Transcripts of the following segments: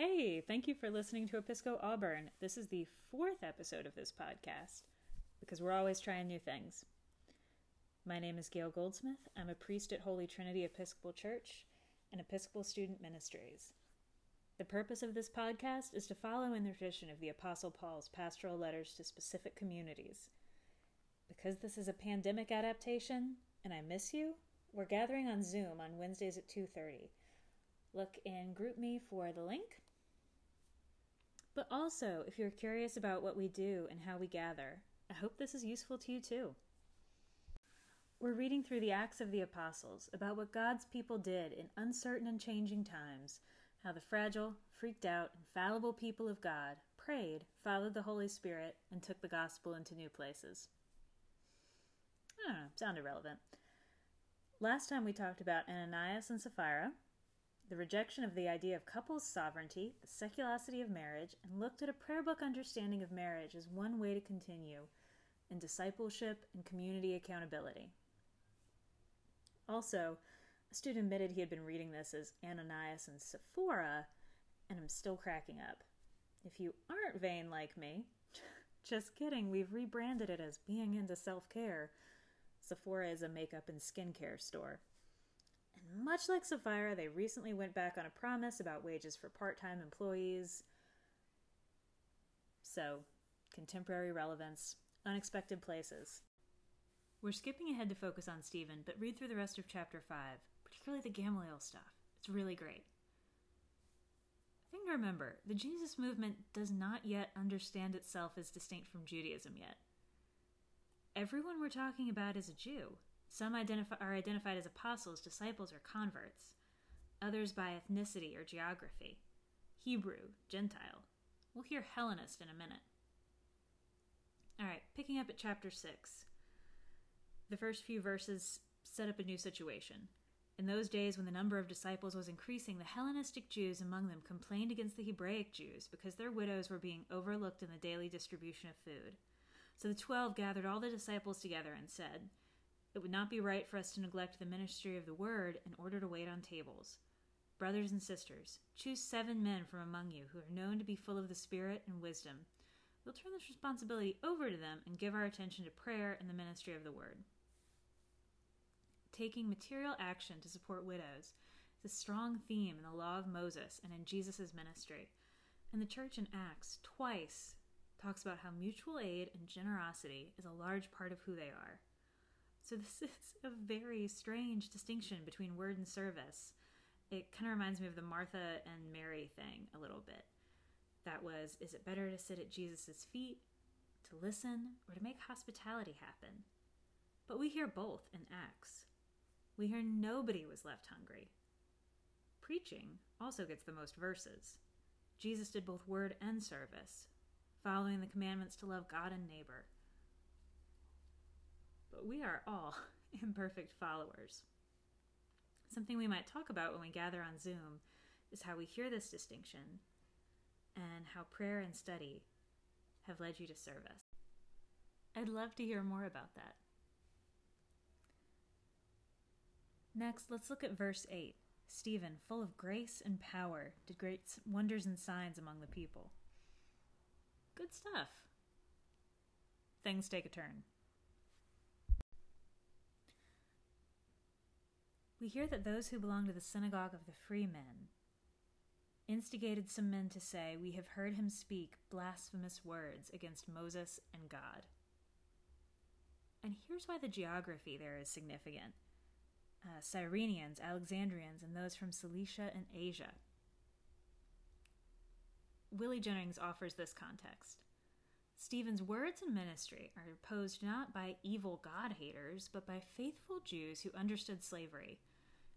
Hey, thank you for listening to Episco Auburn. This is the fourth episode of this podcast because we're always trying new things. My name is Gail Goldsmith. I'm a priest at Holy Trinity Episcopal Church and Episcopal Student Ministries. The purpose of this podcast is to follow in the tradition of the Apostle Paul's pastoral letters to specific communities. Because this is a pandemic adaptation and I miss you, we're gathering on Zoom on Wednesdays at 2:30. Look in GroupMe for the link but also, if you're curious about what we do and how we gather, I hope this is useful to you too. We're reading through the Acts of the Apostles about what God's people did in uncertain and changing times, how the fragile, freaked out, and fallible people of God prayed, followed the Holy Spirit, and took the gospel into new places. I don't know, sound irrelevant. Last time we talked about Ananias and Sapphira, the rejection of the idea of couples sovereignty, the secularity of marriage, and looked at a prayer book understanding of marriage as one way to continue in discipleship and community accountability. Also, a student admitted he had been reading this as Ananias and Sephora, and I'm still cracking up. If you aren't vain like me, just kidding, we've rebranded it as being into self care. Sephora is a makeup and skincare store. Much like Sapphira, they recently went back on a promise about wages for part time employees. So, contemporary relevance, unexpected places. We're skipping ahead to focus on Stephen, but read through the rest of chapter 5, particularly the Gamaliel stuff. It's really great. Thing to remember the Jesus movement does not yet understand itself as distinct from Judaism yet. Everyone we're talking about is a Jew, some identify, are identified as apostles, disciples, or converts, others by ethnicity or geography Hebrew, Gentile. We'll hear Hellenist in a minute. All right, picking up at chapter 6. The first few verses set up a new situation. In those days, when the number of disciples was increasing, the Hellenistic Jews among them complained against the Hebraic Jews because their widows were being overlooked in the daily distribution of food. So the twelve gathered all the disciples together and said, it would not be right for us to neglect the ministry of the word in order to wait on tables. Brothers and sisters, choose seven men from among you who are known to be full of the Spirit and wisdom. We'll turn this responsibility over to them and give our attention to prayer and the ministry of the word. Taking material action to support widows is a strong theme in the law of Moses and in Jesus' ministry. And the church in Acts twice talks about how mutual aid and generosity is a large part of who they are. So this is a very strange distinction between word and service. It kind of reminds me of the Martha and Mary thing a little bit. That was, is it better to sit at Jesus' feet, to listen, or to make hospitality happen? But we hear both in Acts. We hear nobody was left hungry. Preaching also gets the most verses. Jesus did both word and service, following the commandments to love God and neighbor but we are all imperfect followers. Something we might talk about when we gather on Zoom is how we hear this distinction and how prayer and study have led you to service. I'd love to hear more about that. Next, let's look at verse 8. Stephen, full of grace and power, did great wonders and signs among the people. Good stuff. Things take a turn. We hear that those who belong to the synagogue of the free men instigated some men to say, We have heard him speak blasphemous words against Moses and God. And here's why the geography there is significant uh, Cyrenians, Alexandrians, and those from Cilicia and Asia. Willie Jennings offers this context. Stephen's words and ministry are opposed not by evil God haters, but by faithful Jews who understood slavery,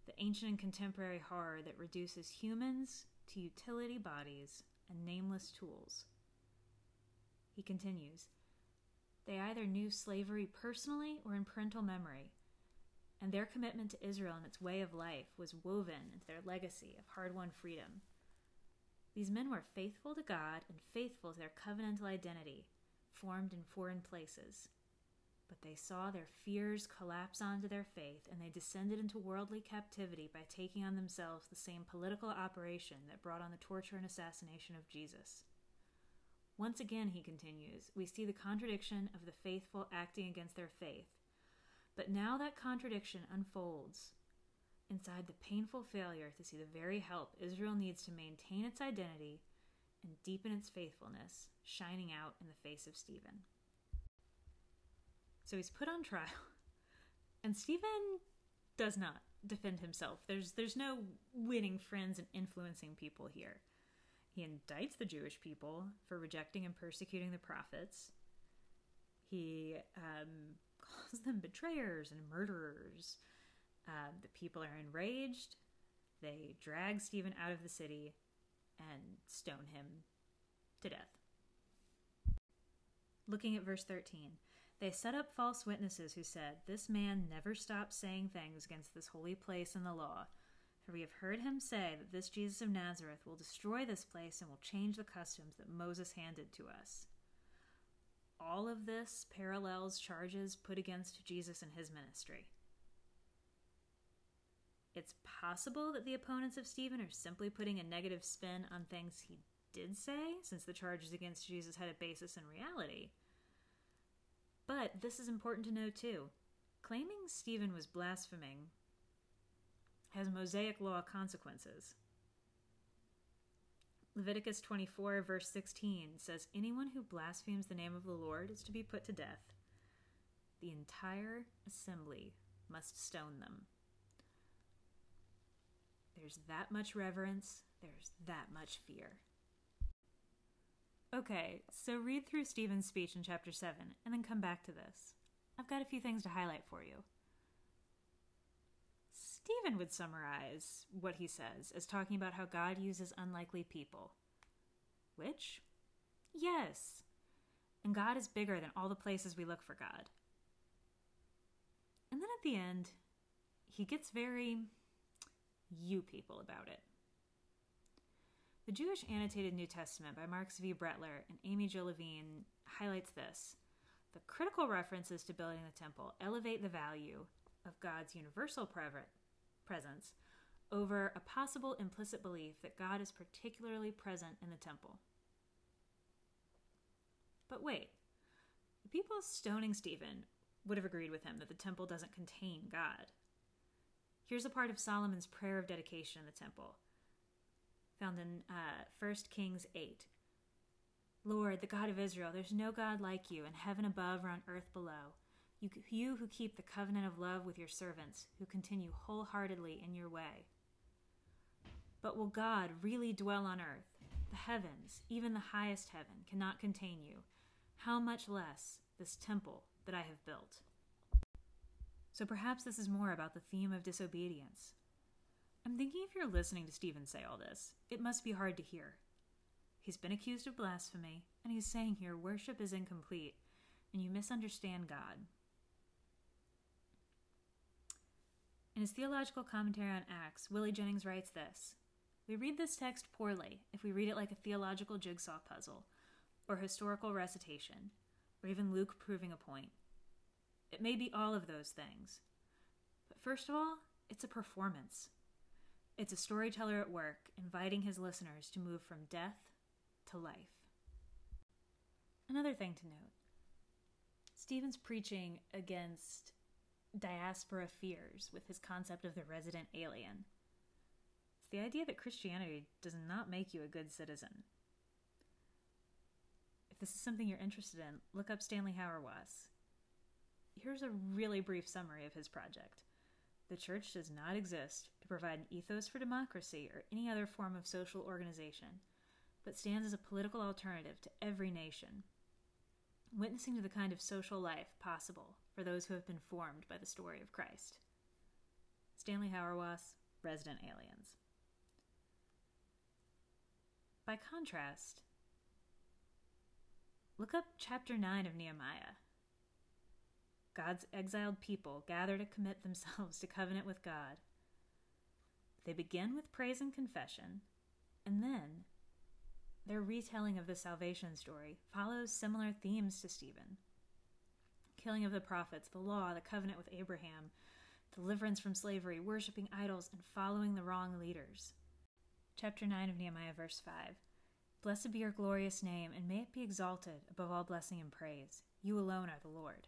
the ancient and contemporary horror that reduces humans to utility bodies and nameless tools. He continues They either knew slavery personally or in parental memory, and their commitment to Israel and its way of life was woven into their legacy of hard won freedom. These men were faithful to God and faithful to their covenantal identity, formed in foreign places. But they saw their fears collapse onto their faith, and they descended into worldly captivity by taking on themselves the same political operation that brought on the torture and assassination of Jesus. Once again, he continues, we see the contradiction of the faithful acting against their faith. But now that contradiction unfolds inside the painful failure to see the very help Israel needs to maintain its identity and deepen its faithfulness, shining out in the face of Stephen. So he's put on trial, and Stephen does not defend himself. There's there's no winning friends and influencing people here. He indicts the Jewish people for rejecting and persecuting the prophets. He um, calls them betrayers and murderers. Uh, the people are enraged. They drag Stephen out of the city and stone him to death. Looking at verse 13, they set up false witnesses who said, This man never stops saying things against this holy place and the law. For we have heard him say that this Jesus of Nazareth will destroy this place and will change the customs that Moses handed to us. All of this parallels charges put against Jesus and his ministry. It's possible that the opponents of Stephen are simply putting a negative spin on things he did say, since the charges against Jesus had a basis in reality. But this is important to know too. Claiming Stephen was blaspheming has Mosaic law consequences. Leviticus 24, verse 16 says, Anyone who blasphemes the name of the Lord is to be put to death. The entire assembly must stone them. There's that much reverence, there's that much fear. Okay, so read through Stephen's speech in chapter 7 and then come back to this. I've got a few things to highlight for you. Stephen would summarize what he says as talking about how God uses unlikely people. Which? Yes. And God is bigger than all the places we look for God. And then at the end, he gets very you people about it. The Jewish Annotated New Testament by Mark V. Brettler and Amy-Jill Levine highlights this. The critical references to building the temple elevate the value of God's universal presence over a possible implicit belief that God is particularly present in the temple. But wait, the people stoning Stephen would have agreed with him that the temple doesn't contain God. Here's a part of Solomon's prayer of dedication in the temple, found in uh, 1 Kings 8. Lord, the God of Israel, there's no God like you in heaven above or on earth below. You, you who keep the covenant of love with your servants, who continue wholeheartedly in your way. But will God really dwell on earth? The heavens, even the highest heaven, cannot contain you. How much less this temple that I have built? So perhaps this is more about the theme of disobedience. I'm thinking if you're listening to Stephen say all this, it must be hard to hear. He's been accused of blasphemy, and he's saying here worship is incomplete, and you misunderstand God. In his theological commentary on Acts, Willie Jennings writes this We read this text poorly if we read it like a theological jigsaw puzzle, or historical recitation, or even Luke proving a point. It may be all of those things. But first of all, it's a performance. It's a storyteller at work, inviting his listeners to move from death to life. Another thing to note Stephen's preaching against diaspora fears with his concept of the resident alien. It's the idea that Christianity does not make you a good citizen. If this is something you're interested in, look up Stanley Hauerwas. Here's a really brief summary of his project. The church does not exist to provide an ethos for democracy or any other form of social organization, but stands as a political alternative to every nation, witnessing to the kind of social life possible for those who have been formed by the story of Christ. Stanley Hauerwas, Resident Aliens. By contrast, look up chapter 9 of Nehemiah. God's exiled people gather to commit themselves to covenant with God. They begin with praise and confession, and then their retelling of the salvation story follows similar themes to Stephen. killing of the prophets, the law, the covenant with Abraham, deliverance from slavery, worshiping idols, and following the wrong leaders. Chapter 9 of Nehemiah, verse 5. Blessed be your glorious name, and may it be exalted above all blessing and praise. You alone are the Lord.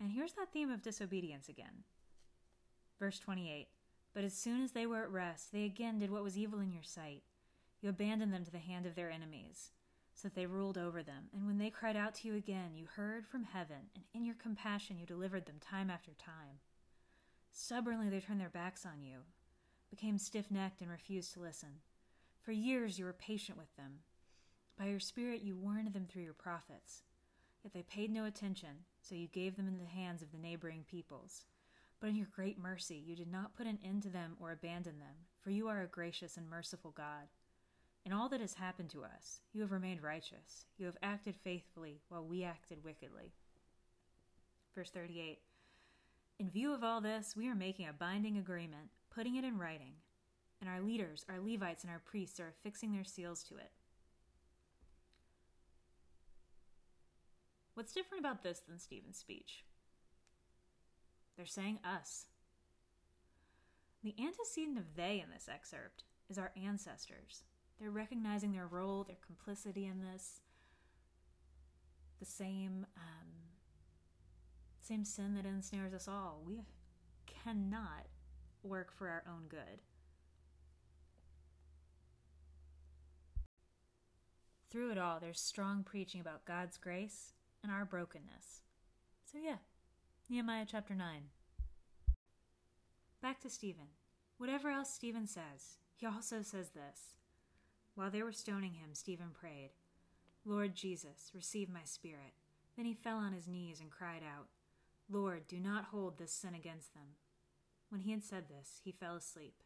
And here's that theme of disobedience again. Verse 28 But as soon as they were at rest, they again did what was evil in your sight. You abandoned them to the hand of their enemies, so that they ruled over them. And when they cried out to you again, you heard from heaven, and in your compassion you delivered them time after time. Stubbornly they turned their backs on you, became stiff necked, and refused to listen. For years you were patient with them. By your Spirit you warned them through your prophets. Yet they paid no attention, so you gave them into the hands of the neighboring peoples. But in your great mercy you did not put an end to them or abandon them, for you are a gracious and merciful God. In all that has happened to us, you have remained righteous. You have acted faithfully while we acted wickedly. Verse 38 In view of all this, we are making a binding agreement, putting it in writing, and our leaders, our Levites, and our priests are affixing their seals to it. What's different about this than Stephen's speech? They're saying us. The antecedent of they in this excerpt is our ancestors. They're recognizing their role, their complicity in this, the same um, same sin that ensnares us all. We cannot work for our own good. Through it all, there's strong preaching about God's grace and our brokenness. So, yeah, Nehemiah chapter 9. Back to Stephen. Whatever else Stephen says, he also says this. While they were stoning him, Stephen prayed, Lord Jesus, receive my spirit. Then he fell on his knees and cried out, Lord, do not hold this sin against them. When he had said this, he fell asleep.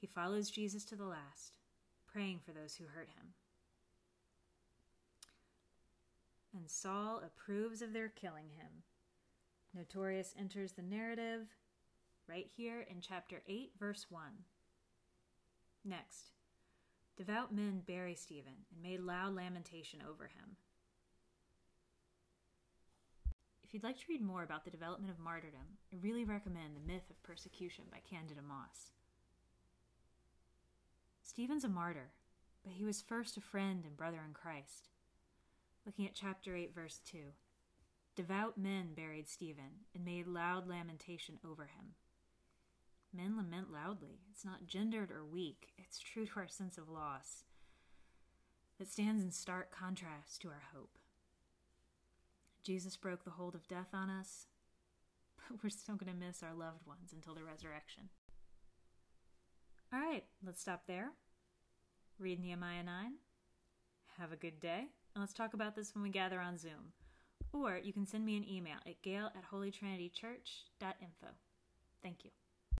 He follows Jesus to the last, praying for those who hurt him. And Saul approves of their killing him. Notorious enters the narrative right here in chapter 8, verse 1. Next, devout men bury Stephen and made loud lamentation over him. If you'd like to read more about the development of martyrdom, I really recommend The Myth of Persecution by Candida Moss. Stephen's a martyr, but he was first a friend and brother in Christ. Looking at chapter 8, verse 2. Devout men buried Stephen and made loud lamentation over him. Men lament loudly. It's not gendered or weak, it's true to our sense of loss. It stands in stark contrast to our hope. Jesus broke the hold of death on us, but we're still going to miss our loved ones until the resurrection. All right, let's stop there. Read Nehemiah 9. Have a good day. And let's talk about this when we gather on Zoom. Or you can send me an email at gail at holytrinitychurch.info. Thank you.